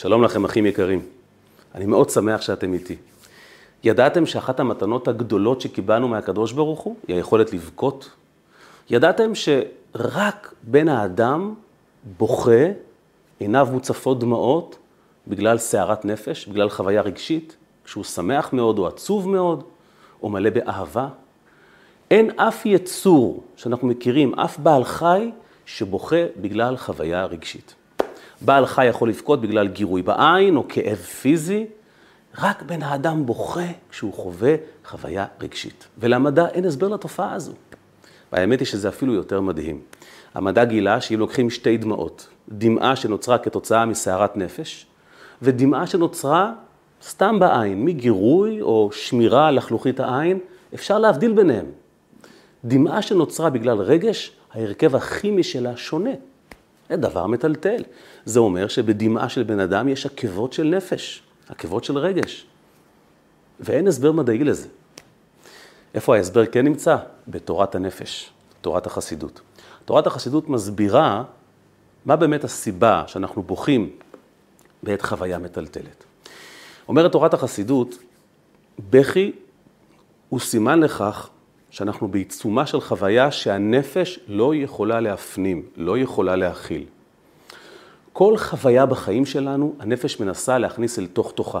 שלום לכם, אחים יקרים. אני מאוד שמח שאתם איתי. ידעתם שאחת המתנות הגדולות שקיבלנו מהקדוש ברוך הוא היא היכולת לבכות? ידעתם שרק בן האדם בוכה, עיניו מוצפות דמעות, בגלל סערת נפש, בגלל חוויה רגשית, כשהוא שמח מאוד או עצוב מאוד, או מלא באהבה? אין אף יצור שאנחנו מכירים, אף בעל חי, שבוכה בגלל חוויה רגשית. בעל חי יכול לבכות בגלל גירוי בעין או כאב פיזי, רק בן האדם בוכה כשהוא חווה חוויה רגשית. ולמדע אין הסבר לתופעה הזו. והאמת היא שזה אפילו יותר מדהים. המדע גילה שאם לוקחים שתי דמעות, דמעה שנוצרה כתוצאה מסערת נפש, ודמעה שנוצרה סתם בעין, מגירוי או שמירה על לחלוכית העין, אפשר להבדיל ביניהם. דמעה שנוצרה בגלל רגש, ההרכב הכימי שלה שונה. זה דבר מטלטל. זה אומר שבדמעה של בן אדם יש עקבות של נפש, עקבות של רגש. ואין הסבר מדעי לזה. איפה ההסבר כן נמצא? בתורת הנפש, תורת החסידות. תורת החסידות מסבירה מה באמת הסיבה שאנחנו בוכים בעת חוויה מטלטלת. אומרת תורת החסידות, בכי הוא סימן לכך שאנחנו בעיצומה של חוויה שהנפש לא יכולה להפנים, לא יכולה להכיל. כל חוויה בחיים שלנו, הנפש מנסה להכניס אל תוך תוכה.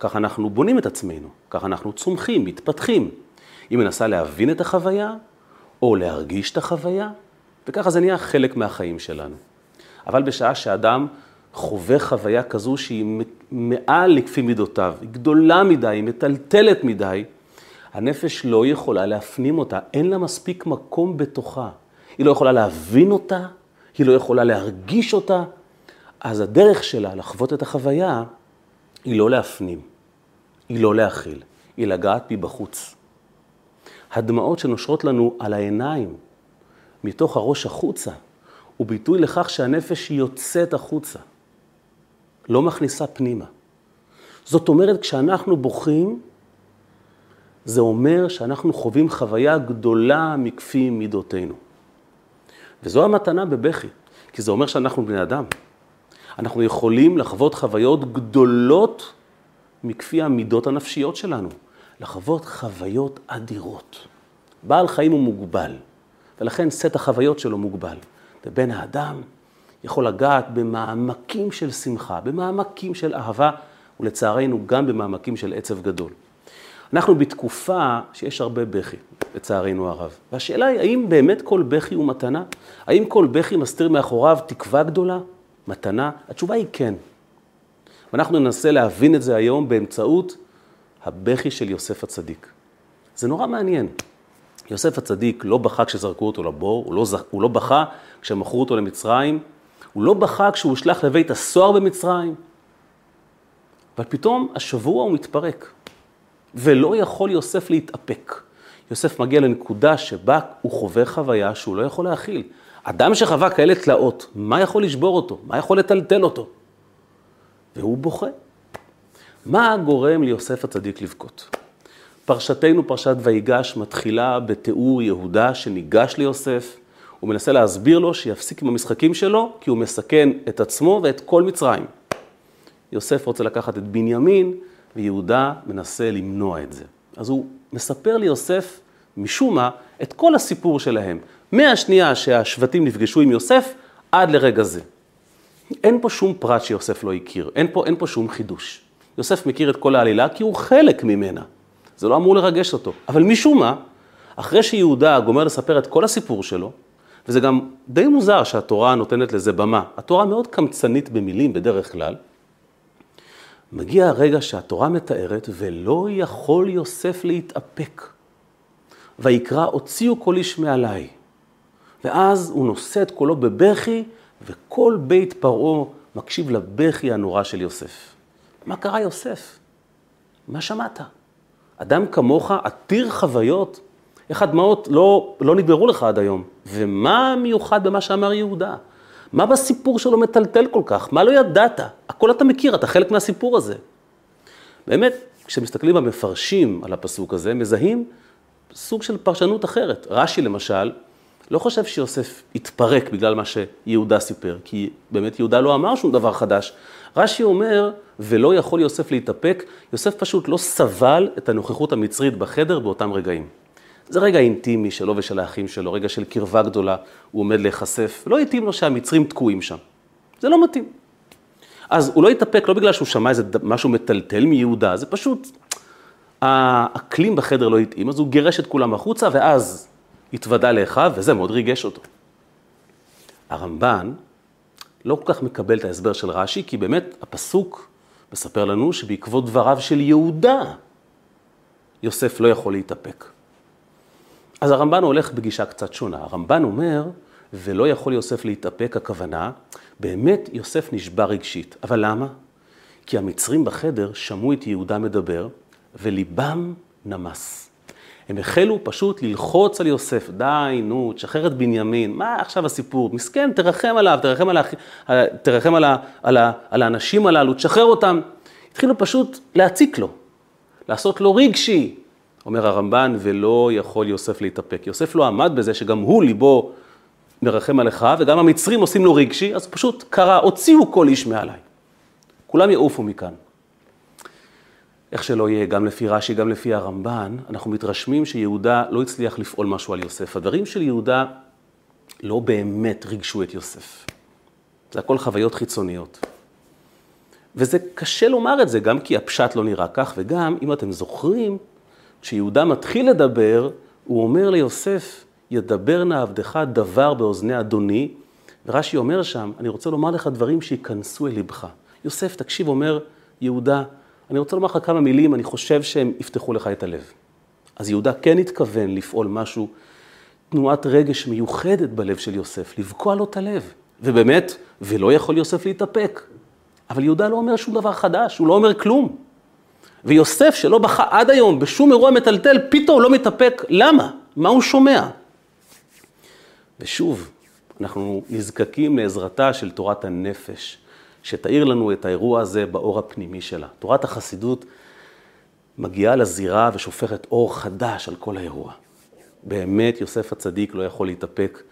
ככה אנחנו בונים את עצמנו, ככה אנחנו צומחים, מתפתחים. היא מנסה להבין את החוויה, או להרגיש את החוויה, וככה זה נהיה חלק מהחיים שלנו. אבל בשעה שאדם חווה חוויה כזו שהיא מעל לכפי מידותיו, היא גדולה מדי, היא מטלטלת מדי, הנפש לא יכולה להפנים אותה, אין לה מספיק מקום בתוכה. היא לא יכולה להבין אותה, היא לא יכולה להרגיש אותה, אז הדרך שלה לחוות את החוויה היא לא להפנים, היא לא להכיל, היא לגעת מבחוץ. הדמעות שנושרות לנו על העיניים, מתוך הראש החוצה, הוא ביטוי לכך שהנפש יוצאת החוצה, לא מכניסה פנימה. זאת אומרת, כשאנחנו בוכים, זה אומר שאנחנו חווים חוויה גדולה מכפי מידותינו. וזו המתנה בבכי, כי זה אומר שאנחנו בני אדם. אנחנו יכולים לחוות חוויות גדולות מכפי המידות הנפשיות שלנו, לחוות חוויות אדירות. בעל חיים הוא מוגבל, ולכן סט החוויות שלו מוגבל. ובן האדם יכול לגעת במעמקים של שמחה, במעמקים של אהבה, ולצערנו גם במעמקים של עצב גדול. אנחנו בתקופה שיש הרבה בכי, לצערנו הרב. והשאלה היא, האם באמת כל בכי הוא מתנה? האם כל בכי מסתיר מאחוריו תקווה גדולה? מתנה? התשובה היא כן. ואנחנו ננסה להבין את זה היום באמצעות הבכי של יוסף הצדיק. זה נורא מעניין. יוסף הצדיק לא בכה כשזרקו אותו לבור, הוא לא, הוא לא בכה כשמכרו אותו למצרים, הוא לא בכה כשהוא הושלך לבית הסוהר במצרים, אבל פתאום השבוע הוא מתפרק. ולא יכול יוסף להתאפק. יוסף מגיע לנקודה שבה הוא חווה חוויה שהוא לא יכול להכיל. אדם שחווה כאלה תלאות, מה יכול לשבור אותו? מה יכול לטלטל אותו? והוא בוכה. מה גורם ליוסף הצדיק לבכות? פרשתנו, פרשת ויגש, מתחילה בתיאור יהודה שניגש ליוסף, הוא מנסה להסביר לו שיפסיק עם המשחקים שלו, כי הוא מסכן את עצמו ואת כל מצרים. יוסף רוצה לקחת את בנימין, ויהודה מנסה למנוע את זה. אז הוא מספר ליוסף, משום מה, את כל הסיפור שלהם, מהשנייה שהשבטים נפגשו עם יוסף, עד לרגע זה. אין פה שום פרט שיוסף לא הכיר, אין פה, אין פה שום חידוש. יוסף מכיר את כל העלילה כי הוא חלק ממנה. זה לא אמור לרגש אותו. אבל משום מה, אחרי שיהודה גומר לספר את כל הסיפור שלו, וזה גם די מוזר שהתורה נותנת לזה במה. התורה מאוד קמצנית במילים בדרך כלל, מגיע הרגע שהתורה מתארת, ולא יכול יוסף להתאפק. ויקרא, הוציאו כל איש מעליי. ואז הוא נושא את קולו בבכי, וכל בית פרעה מקשיב לבכי הנורא של יוסף. מה קרה יוסף? מה שמעת? אדם כמוך עתיר חוויות, איך הדמעות לא, לא נדברו לך עד היום. ומה מיוחד במה שאמר יהודה? מה בסיפור שלו מטלטל כל כך? מה לא ידעת? הכל אתה מכיר, אתה חלק מהסיפור הזה. באמת, כשמסתכלים במפרשים על הפסוק הזה, מזהים סוג של פרשנות אחרת. רש"י למשל, לא חושב שיוסף התפרק בגלל מה שיהודה סיפר, כי באמת יהודה לא אמר שום דבר חדש. רש"י אומר, ולא יכול יוסף להתאפק, יוסף פשוט לא סבל את הנוכחות המצרית בחדר באותם רגעים. זה רגע אינטימי שלו ושל האחים שלו, רגע של קרבה גדולה, הוא עומד להיחשף, לא התאים לו שהמצרים תקועים שם. זה לא מתאים. אז הוא לא התאפק, לא בגלל שהוא שמע איזה משהו מטלטל מיהודה, זה פשוט, האקלים בחדר לא התאים, אז הוא גירש את כולם החוצה, ואז התוודה לאחיו, וזה מאוד ריגש אותו. הרמב"ן לא כל כך מקבל את ההסבר של רש"י, כי באמת הפסוק מספר לנו שבעקבות דבריו של יהודה, יוסף לא יכול להתאפק. אז הרמב"ן הולך בגישה קצת שונה. הרמב"ן אומר, ולא יכול יוסף להתאפק, הכוונה, באמת יוסף נשבר רגשית. אבל למה? כי המצרים בחדר שמעו את יהודה מדבר, וליבם נמס. הם החלו פשוט ללחוץ על יוסף, די, נו, תשחרר את בנימין, מה עכשיו הסיפור? מסכן, תרחם עליו, תרחם על, האח... תרחם על, ה... על, ה... על האנשים הללו, תשחרר אותם. התחילו פשוט להציק לו, לעשות לו רגשי, אומר הרמב"ן, ולא יכול יוסף להתאפק. יוסף לא עמד בזה שגם הוא ליבו מרחם על אחיו, וגם המצרים עושים לו רגשי, אז פשוט קרא, הוציאו כל איש מעליי. כולם יעופו מכאן. איך שלא יהיה, גם לפי רש"י, גם לפי הרמב"ן, אנחנו מתרשמים שיהודה לא הצליח לפעול משהו על יוסף. הדברים של יהודה לא באמת ריגשו את יוסף. זה הכל חוויות חיצוניות. וזה קשה לומר את זה, גם כי הפשט לא נראה כך, וגם, אם אתם זוכרים, כשיהודה מתחיל לדבר, הוא אומר ליוסף, ידבר נא עבדך דבר באוזני אדוני, ורש"י אומר שם, אני רוצה לומר לך דברים שייכנסו אל לבך. יוסף, תקשיב, אומר יהודה, אני רוצה לומר לך כמה מילים, אני חושב שהם יפתחו לך את הלב. אז יהודה כן התכוון לפעול משהו, תנועת רגש מיוחדת בלב של יוסף, לבקוע לו את הלב. ובאמת, ולא יכול יוסף להתאפק. אבל יהודה לא אומר שום דבר חדש, הוא לא אומר כלום. ויוסף, שלא בכה עד היום בשום אירוע מטלטל, פתאום לא מתאפק. למה? מה הוא שומע? ושוב, אנחנו נזקקים לעזרתה של תורת הנפש, שתאיר לנו את האירוע הזה באור הפנימי שלה. תורת החסידות מגיעה לזירה ושופכת אור חדש על כל האירוע. באמת יוסף הצדיק לא יכול להתאפק.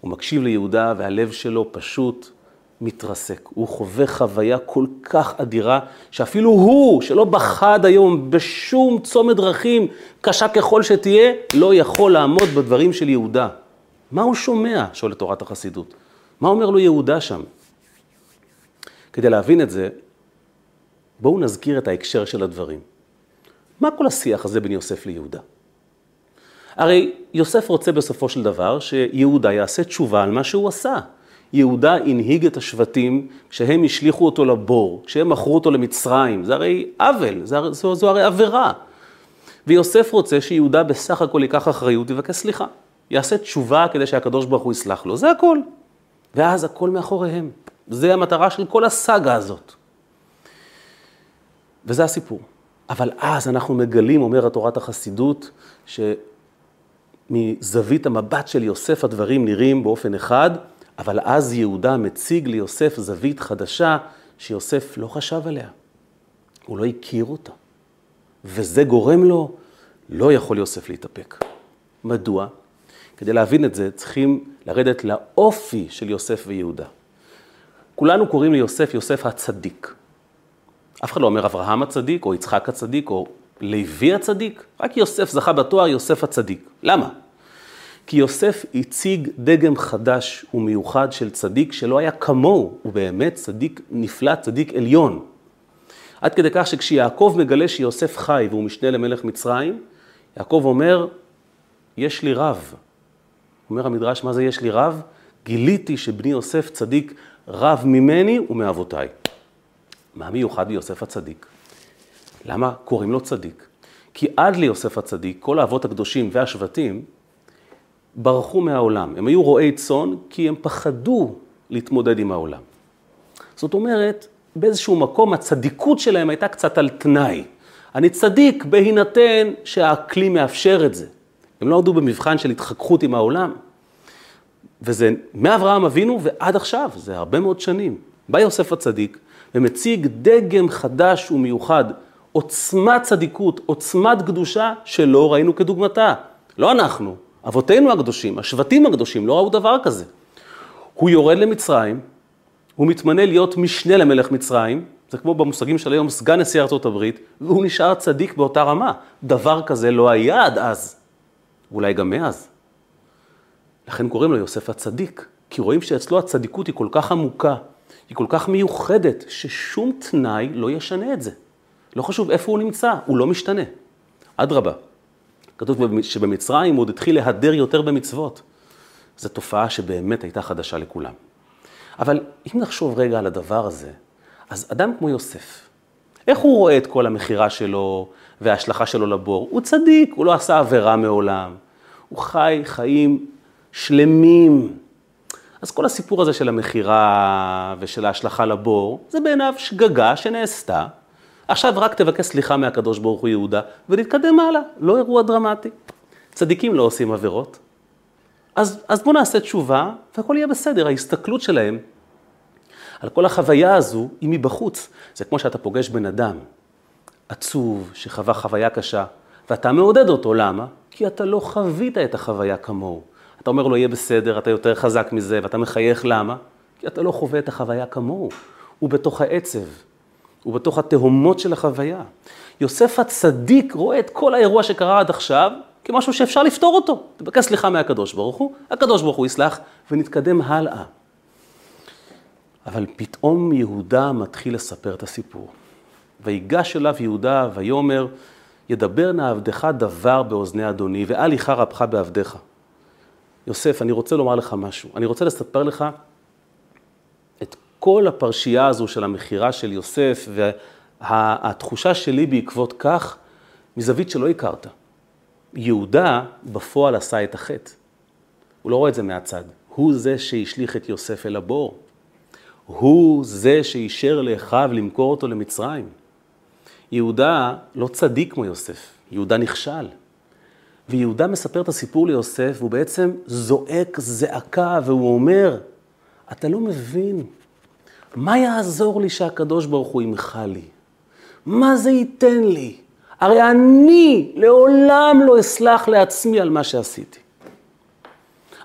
הוא מקשיב ליהודה והלב שלו פשוט מתרסק. הוא חווה חוויה כל כך אדירה, שאפילו הוא, שלא עד היום בשום צומת דרכים, קשה ככל שתהיה, לא יכול לעמוד בדברים של יהודה. מה הוא שומע? שואלת תורת החסידות. מה אומר לו יהודה שם? כדי להבין את זה, בואו נזכיר את ההקשר של הדברים. מה כל השיח הזה בין יוסף ליהודה? הרי יוסף רוצה בסופו של דבר שיהודה יעשה תשובה על מה שהוא עשה. יהודה הנהיג את השבטים כשהם השליכו אותו לבור, כשהם מכרו אותו למצרים. זה הרי עוול, זו, זו, זו הרי עבירה. ויוסף רוצה שיהודה בסך הכל ייקח אחריות ויבקש סליחה. יעשה תשובה כדי שהקדוש ברוך הוא יסלח לו, זה הכל. ואז הכל מאחוריהם. זה המטרה של כל הסאגה הזאת. וזה הסיפור. אבל אז אנחנו מגלים, אומרת תורת החסידות, שמזווית המבט של יוסף הדברים נראים באופן אחד, אבל אז יהודה מציג ליוסף זווית חדשה שיוסף לא חשב עליה. הוא לא הכיר אותה. וזה גורם לו, לא יכול יוסף להתאפק. מדוע? כדי להבין את זה צריכים לרדת לאופי של יוסף ויהודה. כולנו קוראים ליוסף יוסף הצדיק. אף אחד לא אומר אברהם הצדיק, או יצחק הצדיק, או לוי הצדיק, רק יוסף זכה בתואר יוסף הצדיק. למה? כי יוסף הציג דגם חדש ומיוחד של צדיק שלא היה כמוהו, הוא באמת צדיק נפלא, צדיק עליון. עד כדי כך שכשיעקב מגלה שיוסף חי והוא משנה למלך מצרים, יעקב אומר, יש לי רב. אומר המדרש, מה זה יש לי רב? גיליתי שבני יוסף צדיק רב ממני ומאבותיי. מה מיוחד ביוסף הצדיק? למה קוראים לו צדיק? כי עד ליוסף הצדיק, כל האבות הקדושים והשבטים ברחו מהעולם. הם היו רועי צאן כי הם פחדו להתמודד עם העולם. זאת אומרת, באיזשהו מקום הצדיקות שלהם הייתה קצת על תנאי. אני צדיק בהינתן שהאקלים מאפשר את זה. הם לא עמדו במבחן של התחככות עם העולם. וזה מאברהם אבינו ועד עכשיו, זה הרבה מאוד שנים. בא יוסף הצדיק ומציג דגם חדש ומיוחד, עוצמת צדיקות, עוצמת קדושה שלא ראינו כדוגמתה. לא אנחנו, אבותינו הקדושים, השבטים הקדושים, לא ראו דבר כזה. הוא יורד למצרים, הוא מתמנה להיות משנה למלך מצרים, זה כמו במושגים של היום, סגן נשיא ארצות הברית, והוא נשאר צדיק באותה רמה. דבר כזה לא היה עד אז, ואולי גם מאז. לכן קוראים לו יוסף הצדיק, כי רואים שאצלו הצדיקות היא כל כך עמוקה, היא כל כך מיוחדת, ששום תנאי לא ישנה את זה. לא חשוב איפה הוא נמצא, הוא לא משתנה. אדרבה, כתוב שבמצרים הוא עוד התחיל להדר יותר במצוות. זו תופעה שבאמת הייתה חדשה לכולם. אבל אם נחשוב רגע על הדבר הזה, אז אדם כמו יוסף, איך הוא רואה את כל המכירה שלו וההשלכה שלו לבור? הוא צדיק, הוא לא עשה עבירה מעולם. הוא חי חיים שלמים. אז כל הסיפור הזה של המכירה ושל ההשלכה לבור, זה בעיניו שגגה שנעשתה. עכשיו רק תבקש סליחה מהקדוש ברוך הוא יהודה, ונתקדם הלאה, לא אירוע דרמטי. צדיקים לא עושים עבירות. אז, אז בואו נעשה תשובה, והכל יהיה בסדר. ההסתכלות שלהם על כל החוויה הזו היא מבחוץ. זה כמו שאתה פוגש בן אדם עצוב, שחווה חוויה קשה, ואתה מעודד אותו, למה? כי אתה לא חווית את החוויה כמוהו. אתה אומר לו, יהיה בסדר, אתה יותר חזק מזה, ואתה מחייך, למה? כי אתה לא חווה את החוויה כמוהו. הוא בתוך העצב, הוא בתוך התהומות של החוויה. יוסף הצדיק רואה את כל האירוע שקרה עד עכשיו כמשהו שאפשר לפתור אותו. תבקש סליחה מהקדוש ברוך הוא, הקדוש ברוך הוא יסלח, ונתקדם הלאה. אבל פתאום יהודה מתחיל לספר את הסיפור. ויגש אליו יהודה ויאמר, ידבר נא עבדך דבר באוזני אדוני, ואל איחר אפך בעבדיך. יוסף, אני רוצה לומר לך משהו. אני רוצה לספר לך כל הפרשייה הזו של המכירה של יוסף, והתחושה שלי בעקבות כך, מזווית שלא הכרת. יהודה בפועל עשה את החטא. הוא לא רואה את זה מהצד. הוא זה שהשליך את יוסף אל הבור. הוא זה שאישר לאחיו למכור אותו למצרים. יהודה לא צדיק כמו יוסף, יהודה נכשל. ויהודה מספר את הסיפור ליוסף, והוא בעצם זועק זעקה, והוא אומר, אתה לא מבין, מה יעזור לי שהקדוש ברוך הוא ימחה לי? מה זה ייתן לי? הרי אני לעולם לא אסלח לעצמי על מה שעשיתי.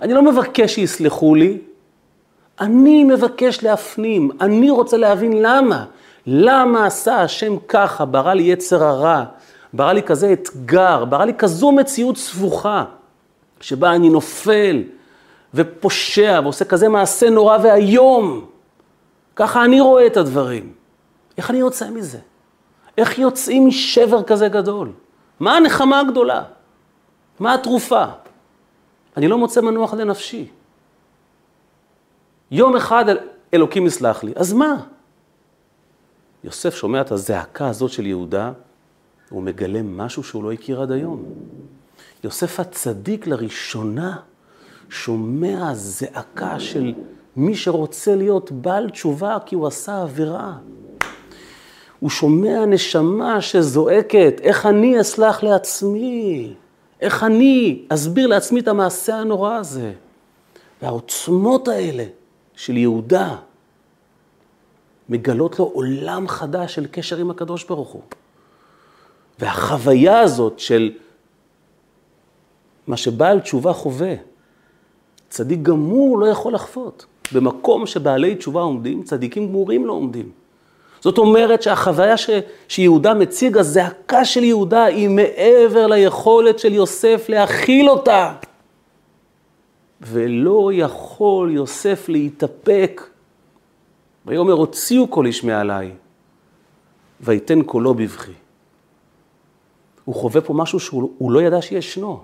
אני לא מבקש שיסלחו לי, אני מבקש להפנים, אני רוצה להבין למה. למה עשה השם ככה, ברא לי יצר הרע, ברא לי כזה אתגר, ברא לי כזו מציאות סבוכה, שבה אני נופל ופושע ועושה כזה מעשה נורא ואיום. ככה אני רואה את הדברים. איך אני יוצא מזה? איך יוצאים משבר כזה גדול? מה הנחמה הגדולה? מה התרופה? אני לא מוצא מנוח לנפשי. יום אחד אלוקים יסלח לי, אז מה? יוסף שומע את הזעקה הזאת של יהודה, הוא מגלה משהו שהוא לא הכיר עד היום. יוסף הצדיק לראשונה שומע זעקה של מי שרוצה להיות בעל תשובה כי הוא עשה עבירה. הוא שומע נשמה שזועקת, איך אני אסלח לעצמי? איך אני אסביר לעצמי את המעשה הנורא הזה? והעוצמות האלה של יהודה מגלות לו עולם חדש של קשר עם הקדוש ברוך הוא. והחוויה הזאת של מה שבעל תשובה חווה, צדיק גמור לא יכול לחוות. במקום שבעלי תשובה עומדים, צדיקים גמורים לא עומדים. זאת אומרת שהחוויה ש, שיהודה מציג, הזעקה של יהודה היא מעבר ליכולת של יוסף להכיל אותה. ולא יכול יוסף להתאפק. ויאמר הוציאו כל איש מעליי, ויתן קולו בבכי. הוא חווה פה משהו שהוא לא ידע שישנו.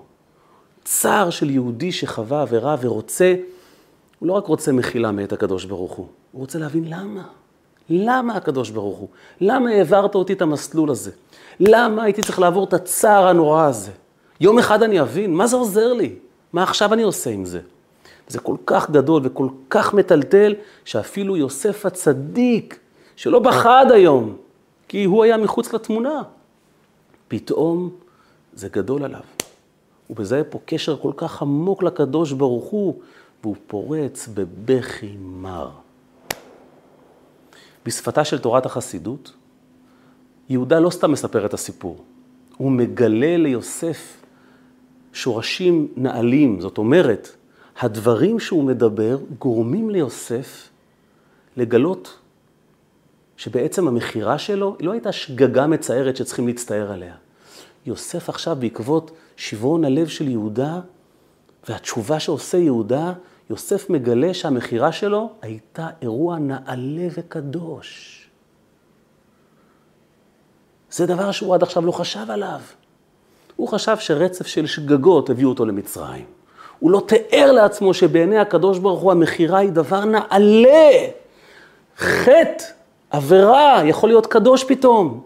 צער של יהודי שחווה עבירה ורוצה, הוא לא רק רוצה מחילה מאת הקדוש ברוך הוא, הוא רוצה להבין למה. למה הקדוש ברוך הוא? למה העברת אותי את המסלול הזה? למה הייתי צריך לעבור את הצער הנורא הזה? יום אחד אני אבין, מה זה עוזר לי? מה עכשיו אני עושה עם זה? זה כל כך גדול וכל כך מטלטל, שאפילו יוסף הצדיק, שלא בכה עד היום, כי הוא היה מחוץ לתמונה, פתאום זה גדול עליו. מזהה פה קשר כל כך עמוק לקדוש ברוך הוא, והוא פורץ בבכי מר. בשפתה של תורת החסידות, יהודה לא סתם מספר את הסיפור, הוא מגלה ליוסף שורשים נעלים, זאת אומרת, הדברים שהוא מדבר גורמים ליוסף לגלות שבעצם המכירה שלו היא לא הייתה שגגה מצערת שצריכים להצטער עליה. יוסף עכשיו, בעקבות שברון הלב של יהודה והתשובה שעושה יהודה, יוסף מגלה שהמכירה שלו הייתה אירוע נעלה וקדוש. זה דבר שהוא עד עכשיו לא חשב עליו. הוא חשב שרצף של שגגות הביאו אותו למצרים. הוא לא תיאר לעצמו שבעיני הקדוש ברוך הוא המכירה היא דבר נעלה. חטא, עבירה, יכול להיות קדוש פתאום.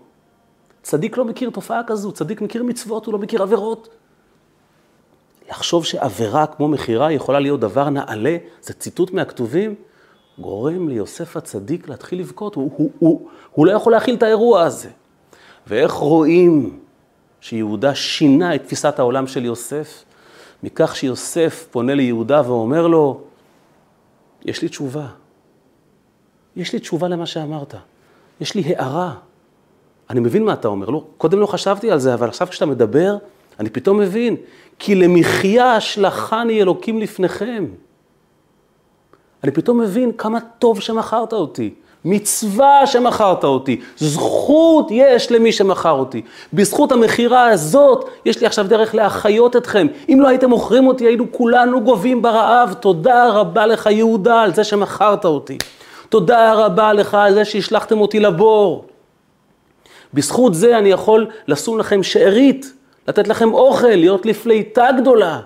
צדיק לא מכיר תופעה כזו, צדיק מכיר מצוות, הוא לא מכיר עבירות. לחשוב שעבירה כמו מכירה יכולה להיות דבר נעלה, זה ציטוט מהכתובים, גורם ליוסף הצדיק להתחיל לבכות, הוא, הוא, הוא, הוא לא יכול להכיל את האירוע הזה. ואיך רואים שיהודה שינה את תפיסת העולם של יוסף? מכך שיוסף פונה ליהודה ואומר לו, יש לי תשובה. יש לי תשובה למה שאמרת. יש לי הערה. אני מבין מה אתה אומר. לא, קודם לא חשבתי על זה, אבל עכשיו כשאתה מדבר, אני פתאום מבין. כי למחיה השלכני אלוקים לפניכם. אני פתאום מבין כמה טוב שמכרת אותי. מצווה שמכרת אותי, זכות יש למי שמכר אותי. בזכות המכירה הזאת, יש לי עכשיו דרך להחיות אתכם. אם לא הייתם מוכרים אותי, היינו כולנו גובים ברעב. תודה רבה לך, יהודה, על זה שמכרת אותי. תודה רבה לך על זה שהשלחתם אותי לבור. בזכות זה אני יכול לשום לכם שארית, לתת לכם אוכל, להיות לי פליטה גדולה.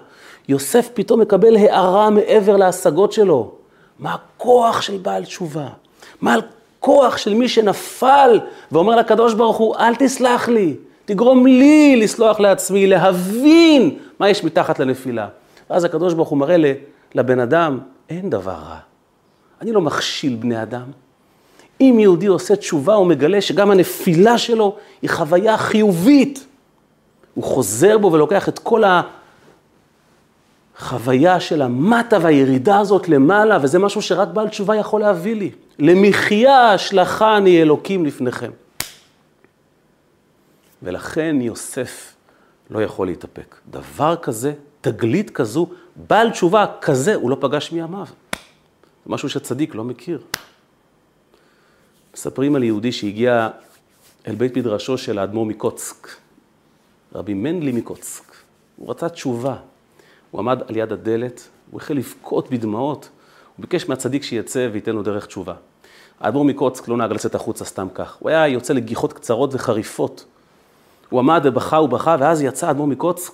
יוסף פתאום מקבל הערה מעבר להשגות שלו. מה הכוח של בעל תשובה? מה הכוח של מי שנפל ואומר לקדוש ברוך הוא, אל תסלח לי, תגרום לי לסלוח לעצמי, להבין מה יש מתחת לנפילה. ואז הקדוש ברוך הוא מראה לבן אדם, אין דבר רע. אני לא מכשיל בני אדם. אם יהודי עושה תשובה, הוא מגלה שגם הנפילה שלו היא חוויה חיובית. הוא חוזר בו ולוקח את כל החוויה של המטה והירידה הזאת למעלה, וזה משהו שרק בעל תשובה יכול להביא לי. למחיה שלחני אלוקים לפניכם. ולכן יוסף לא יכול להתאפק. דבר כזה, תגלית כזו, בעל תשובה כזה, הוא לא פגש מימיו. זה משהו שצדיק לא מכיר. מספרים על יהודי שהגיע אל בית מדרשו של האדמו"ר מקוצק, רבי מנדלי מקוצק. הוא רצה תשובה. הוא עמד על יד הדלת, הוא החל לבכות בדמעות. הוא ביקש מהצדיק שיצא וייתן לו דרך תשובה. האדמו"ר מקוצק לא נהג לצאת החוצה סתם כך. הוא היה יוצא לגיחות קצרות וחריפות. הוא עמד ובכה ובכה, ואז יצא האדמו"ר מקוצק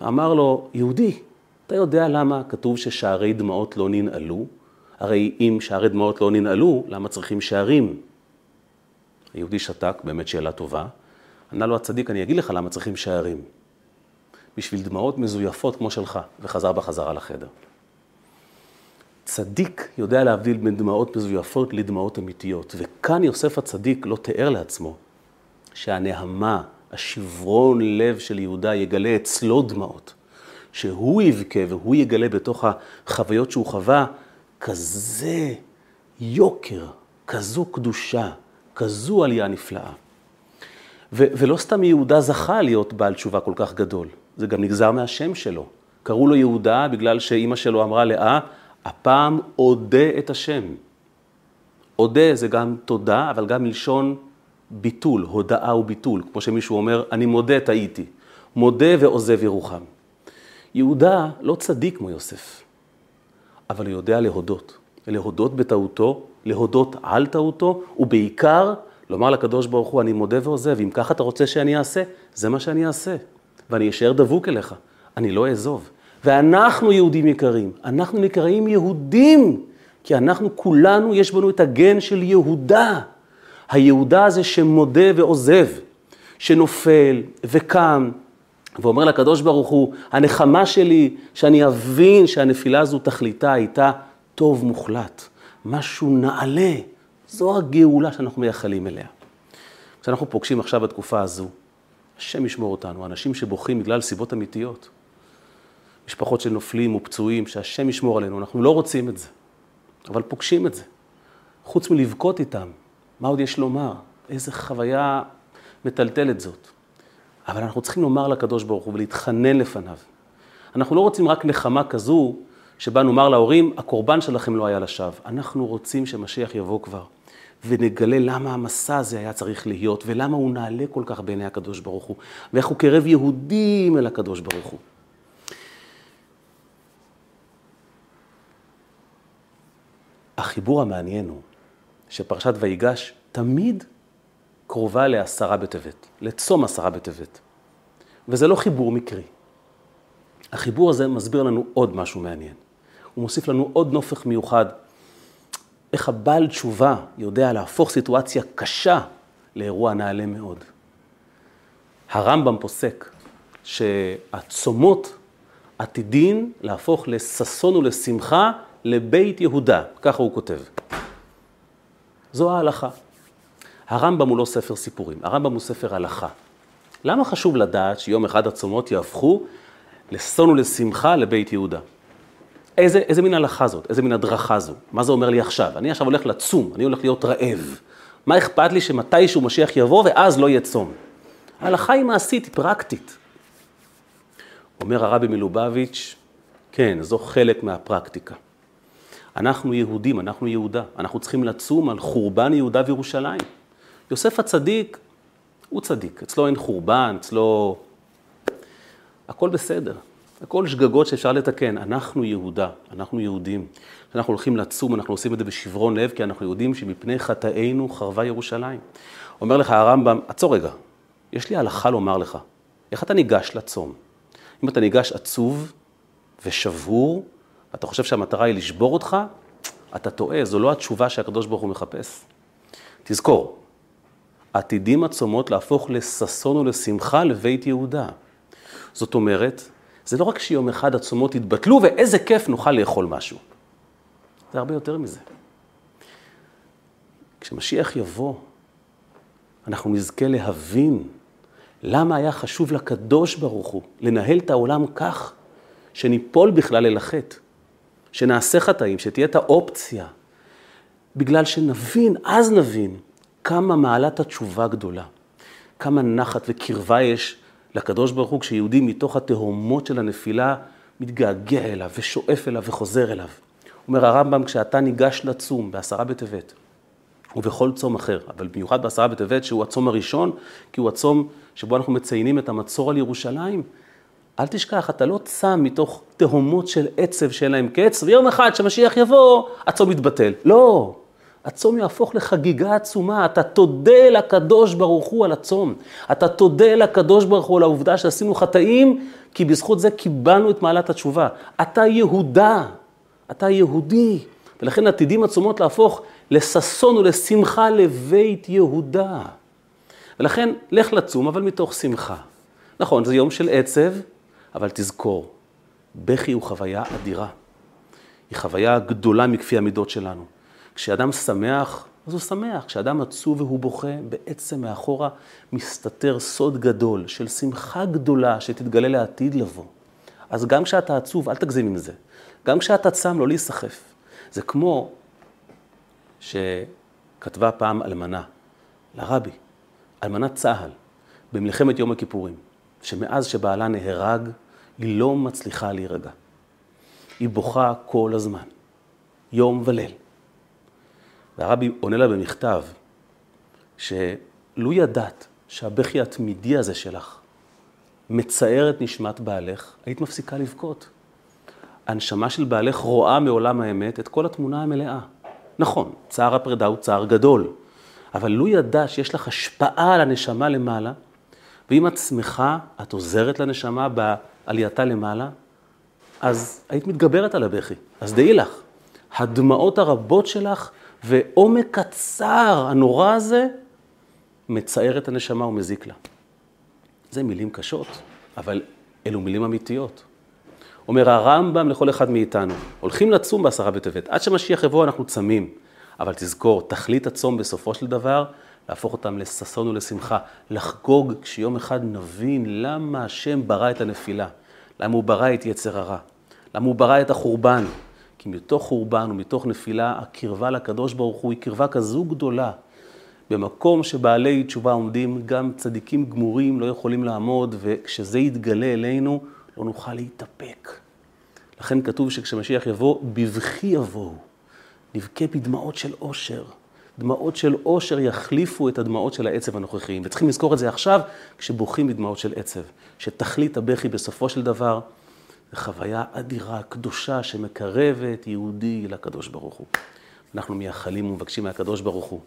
ואמר לו, יהודי, אתה יודע למה כתוב ששערי דמעות לא ננעלו? הרי אם שערי דמעות לא ננעלו, למה צריכים שערים? היהודי שתק, באמת שאלה טובה. ענה לו הצדיק, אני אגיד לך למה צריכים שערים. בשביל דמעות מזויפות כמו שלך, וחזר בחזרה לחדר. צדיק יודע להבדיל בין דמעות מזויפות לדמעות אמיתיות, וכאן יוסף הצדיק לא תיאר לעצמו שהנהמה, השברון לב של יהודה יגלה אצלו דמעות, שהוא יבכה והוא יגלה בתוך החוויות שהוא חווה כזה יוקר, כזו קדושה, כזו עלייה נפלאה. ו- ולא סתם יהודה זכה להיות בעל תשובה כל כך גדול, זה גם נגזר מהשם שלו. קראו לו יהודה בגלל שאימא שלו אמרה לאה, הפעם אודה את השם. אודה זה גם תודה, אבל גם מלשון ביטול, הודאה וביטול. כמו שמישהו אומר, אני מודה, טעיתי. מודה ועוזב ירוחם. יהודה לא צדיק כמו יוסף, אבל הוא יודע להודות. להודות בטעותו, להודות על טעותו, ובעיקר לומר לקדוש ברוך הוא, אני מודה ועוזב, אם ככה אתה רוצה שאני אעשה, זה מה שאני אעשה. ואני אשאר דבוק אליך, אני לא אעזוב. ואנחנו יהודים יקרים, אנחנו נקראים יהודים, כי אנחנו כולנו, יש בנו את הגן של יהודה. היהודה הזה שמודה ועוזב, שנופל וקם, ואומר לקדוש ברוך הוא, הנחמה שלי, שאני אבין שהנפילה הזו תכליתה הייתה טוב מוחלט, משהו נעלה. זו הגאולה שאנחנו מייחלים אליה. כשאנחנו פוגשים עכשיו בתקופה הזו, השם ישמור אותנו, אנשים שבוכים בגלל סיבות אמיתיות. משפחות של נופלים ופצועים, שהשם ישמור עלינו, אנחנו לא רוצים את זה, אבל פוגשים את זה. חוץ מלבכות איתם, מה עוד יש לומר? איזה חוויה מטלטלת זאת. אבל אנחנו צריכים לומר לקדוש ברוך הוא ולהתחנן לפניו, אנחנו לא רוצים רק נחמה כזו, שבה נאמר להורים, הקורבן שלכם לא היה לשווא. אנחנו רוצים שמשיח יבוא כבר, ונגלה למה המסע הזה היה צריך להיות, ולמה הוא נעלה כל כך בעיני הקדוש ברוך הוא, ואיך הוא קרב יהודים אל הקדוש ברוך הוא. החיבור המעניין הוא שפרשת ויגש תמיד קרובה לעשרה בטבת, לצום עשרה בטבת. וזה לא חיבור מקרי. החיבור הזה מסביר לנו עוד משהו מעניין. הוא מוסיף לנו עוד נופך מיוחד. איך הבעל תשובה יודע להפוך סיטואציה קשה לאירוע נעלה מאוד. הרמב"ם פוסק שהצומות עתידין להפוך לששון ולשמחה לבית יהודה, ככה הוא כותב. זו ההלכה. הרמב"ם הוא לא ספר סיפורים, הרמב"ם הוא ספר הלכה. למה חשוב לדעת שיום אחד הצומות יהפכו לששון ולשמחה לבית יהודה? איזה, איזה מין הלכה זאת? איזה מין הדרכה זו? מה זה אומר לי עכשיו? אני עכשיו הולך לצום, אני הולך להיות רעב. מה אכפת לי שמתישהו משיח יבוא ואז לא יהיה צום? ההלכה היא מעשית, היא פרקטית. אומר הרבי מלובביץ', כן, זו חלק מהפרקטיקה. אנחנו יהודים, אנחנו יהודה, אנחנו צריכים לצום על חורבן יהודה וירושלים. יוסף הצדיק, הוא צדיק, אצלו אין חורבן, אצלו... הכל בסדר, הכל שגגות שאפשר לתקן. אנחנו יהודה, אנחנו יהודים. כשאנחנו הולכים לצום, אנחנו עושים את זה בשברון לב, כי אנחנו יודעים שמפני חטאינו חרבה ירושלים. אומר לך הרמב"ם, עצור רגע, יש לי הלכה לומר לך, איך אתה ניגש לצום? אם אתה ניגש עצוב ושבור, אתה חושב שהמטרה היא לשבור אותך, אתה טועה, זו לא התשובה שהקדוש ברוך הוא מחפש. תזכור, עתידים הצומות להפוך לששון ולשמחה לבית יהודה. זאת אומרת, זה לא רק שיום אחד הצומות יתבטלו ואיזה כיף נוכל לאכול משהו. זה הרבה יותר מזה. כשמשיח יבוא, אנחנו נזכה להבין למה היה חשוב לקדוש ברוך הוא לנהל את העולם כך שניפול בכלל אל החטא. שנעשה חטאים, שתהיה את האופציה, בגלל שנבין, אז נבין, כמה מעלת התשובה גדולה, כמה נחת וקרבה יש לקדוש ברוך הוא כשיהודי מתוך התהומות של הנפילה מתגעגע אליו ושואף אליו וחוזר אליו. אומר הרמב"ם, כשאתה ניגש לצום בעשרה בטבת, ובכל צום אחר, אבל במיוחד בעשרה בטבת, שהוא הצום הראשון, כי הוא הצום שבו אנחנו מציינים את המצור על ירושלים, אל תשכח, אתה לא צם מתוך תהומות של עצב שאין להם קץ, ויום אחד כשמשיח יבוא, הצום יתבטל. לא, הצום יהפוך לחגיגה עצומה, אתה תודה לקדוש ברוך הוא על הצום. אתה תודה לקדוש ברוך הוא על העובדה שעשינו חטאים, כי בזכות זה קיבלנו את מעלת התשובה. אתה יהודה, אתה יהודי, ולכן עתידים הצומות להפוך לששון ולשמחה לבית יהודה. ולכן, לך לצום, אבל מתוך שמחה. נכון, זה יום של עצב, אבל תזכור, בכי הוא חוויה אדירה. היא חוויה גדולה מכפי המידות שלנו. כשאדם שמח, אז הוא שמח. כשאדם עצוב והוא בוכה, בעצם מאחורה מסתתר סוד גדול של שמחה גדולה שתתגלה לעתיד לבוא. אז גם כשאתה עצוב, אל תגזים עם זה. גם כשאתה צם, לא להיסחף. זה כמו שכתבה פעם אלמנה לרבי, אלמנת צה"ל, במלחמת יום הכיפורים, שמאז שבעלה נהרג, היא לא מצליחה להירגע. היא בוכה כל הזמן, יום וליל. והרבי עונה לה במכתב, שלו ידעת שהבכי התמידי הזה שלך מצער את נשמת בעלך, היית מפסיקה לבכות. הנשמה של בעלך רואה מעולם האמת את כל התמונה המלאה. נכון, צער הפרידה הוא צער גדול, אבל לו ידע שיש לך השפעה על הנשמה למעלה, ואם את שמחה, את עוזרת לנשמה עלייתה למעלה, אז היית מתגברת על הבכי. אז דעי לך, הדמעות הרבות שלך ועומק הצער הנורא הזה, מצער את הנשמה ומזיק לה. זה מילים קשות, אבל אלו מילים אמיתיות. אומר הרמב"ם לכל אחד מאיתנו, הולכים לצום בעשרה בטבת, עד שמשיח יבוא אנחנו צמים. אבל תזכור, תכלית הצום בסופו של דבר, להפוך אותם לששון ולשמחה, לחגוג כשיום אחד נבין למה השם ברא את הנפילה, למה הוא ברא את יצר הרע, למה הוא ברא את החורבן. כי מתוך חורבן ומתוך נפילה, הקרבה לקדוש ברוך הוא היא קרבה כזו גדולה. במקום שבעלי תשובה עומדים, גם צדיקים גמורים לא יכולים לעמוד, וכשזה יתגלה אלינו, לא נוכל להתאפק. לכן כתוב שכשמשיח יבוא, בבכי יבואו. נבכה בדמעות של אושר. דמעות של אושר יחליפו את הדמעות של העצב הנוכחיים. וצריכים לזכור את זה עכשיו, כשבוכים בדמעות של עצב. שתכלית הבכי בסופו של דבר, זו חוויה אדירה, קדושה, שמקרבת יהודי לקדוש ברוך הוא. אנחנו מייחלים ומבקשים מהקדוש ברוך הוא,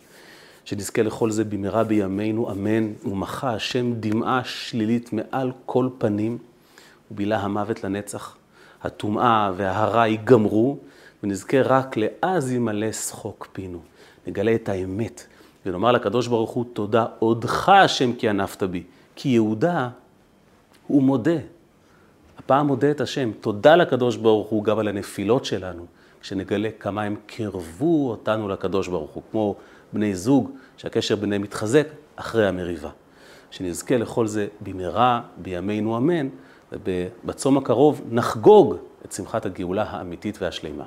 שנזכה לכל זה במהרה בימינו, אמן. ומחה השם דמעה שלילית מעל כל פנים, ובילה המוות לנצח. הטומאה וההרע ייגמרו, ונזכה רק לאז ימלא שחוק פינו. נגלה את האמת, ונאמר לקדוש ברוך הוא, תודה, עודך השם כי ענפת בי. כי יהודה, הוא מודה. הפעם מודה את השם. תודה לקדוש ברוך הוא גם על הנפילות שלנו, כשנגלה כמה הם קרבו אותנו לקדוש ברוך הוא, כמו בני זוג, שהקשר ביניהם מתחזק אחרי המריבה. שנזכה לכל זה במהרה, בימינו אמן, ובצום הקרוב נחגוג את שמחת הגאולה האמיתית והשלימה.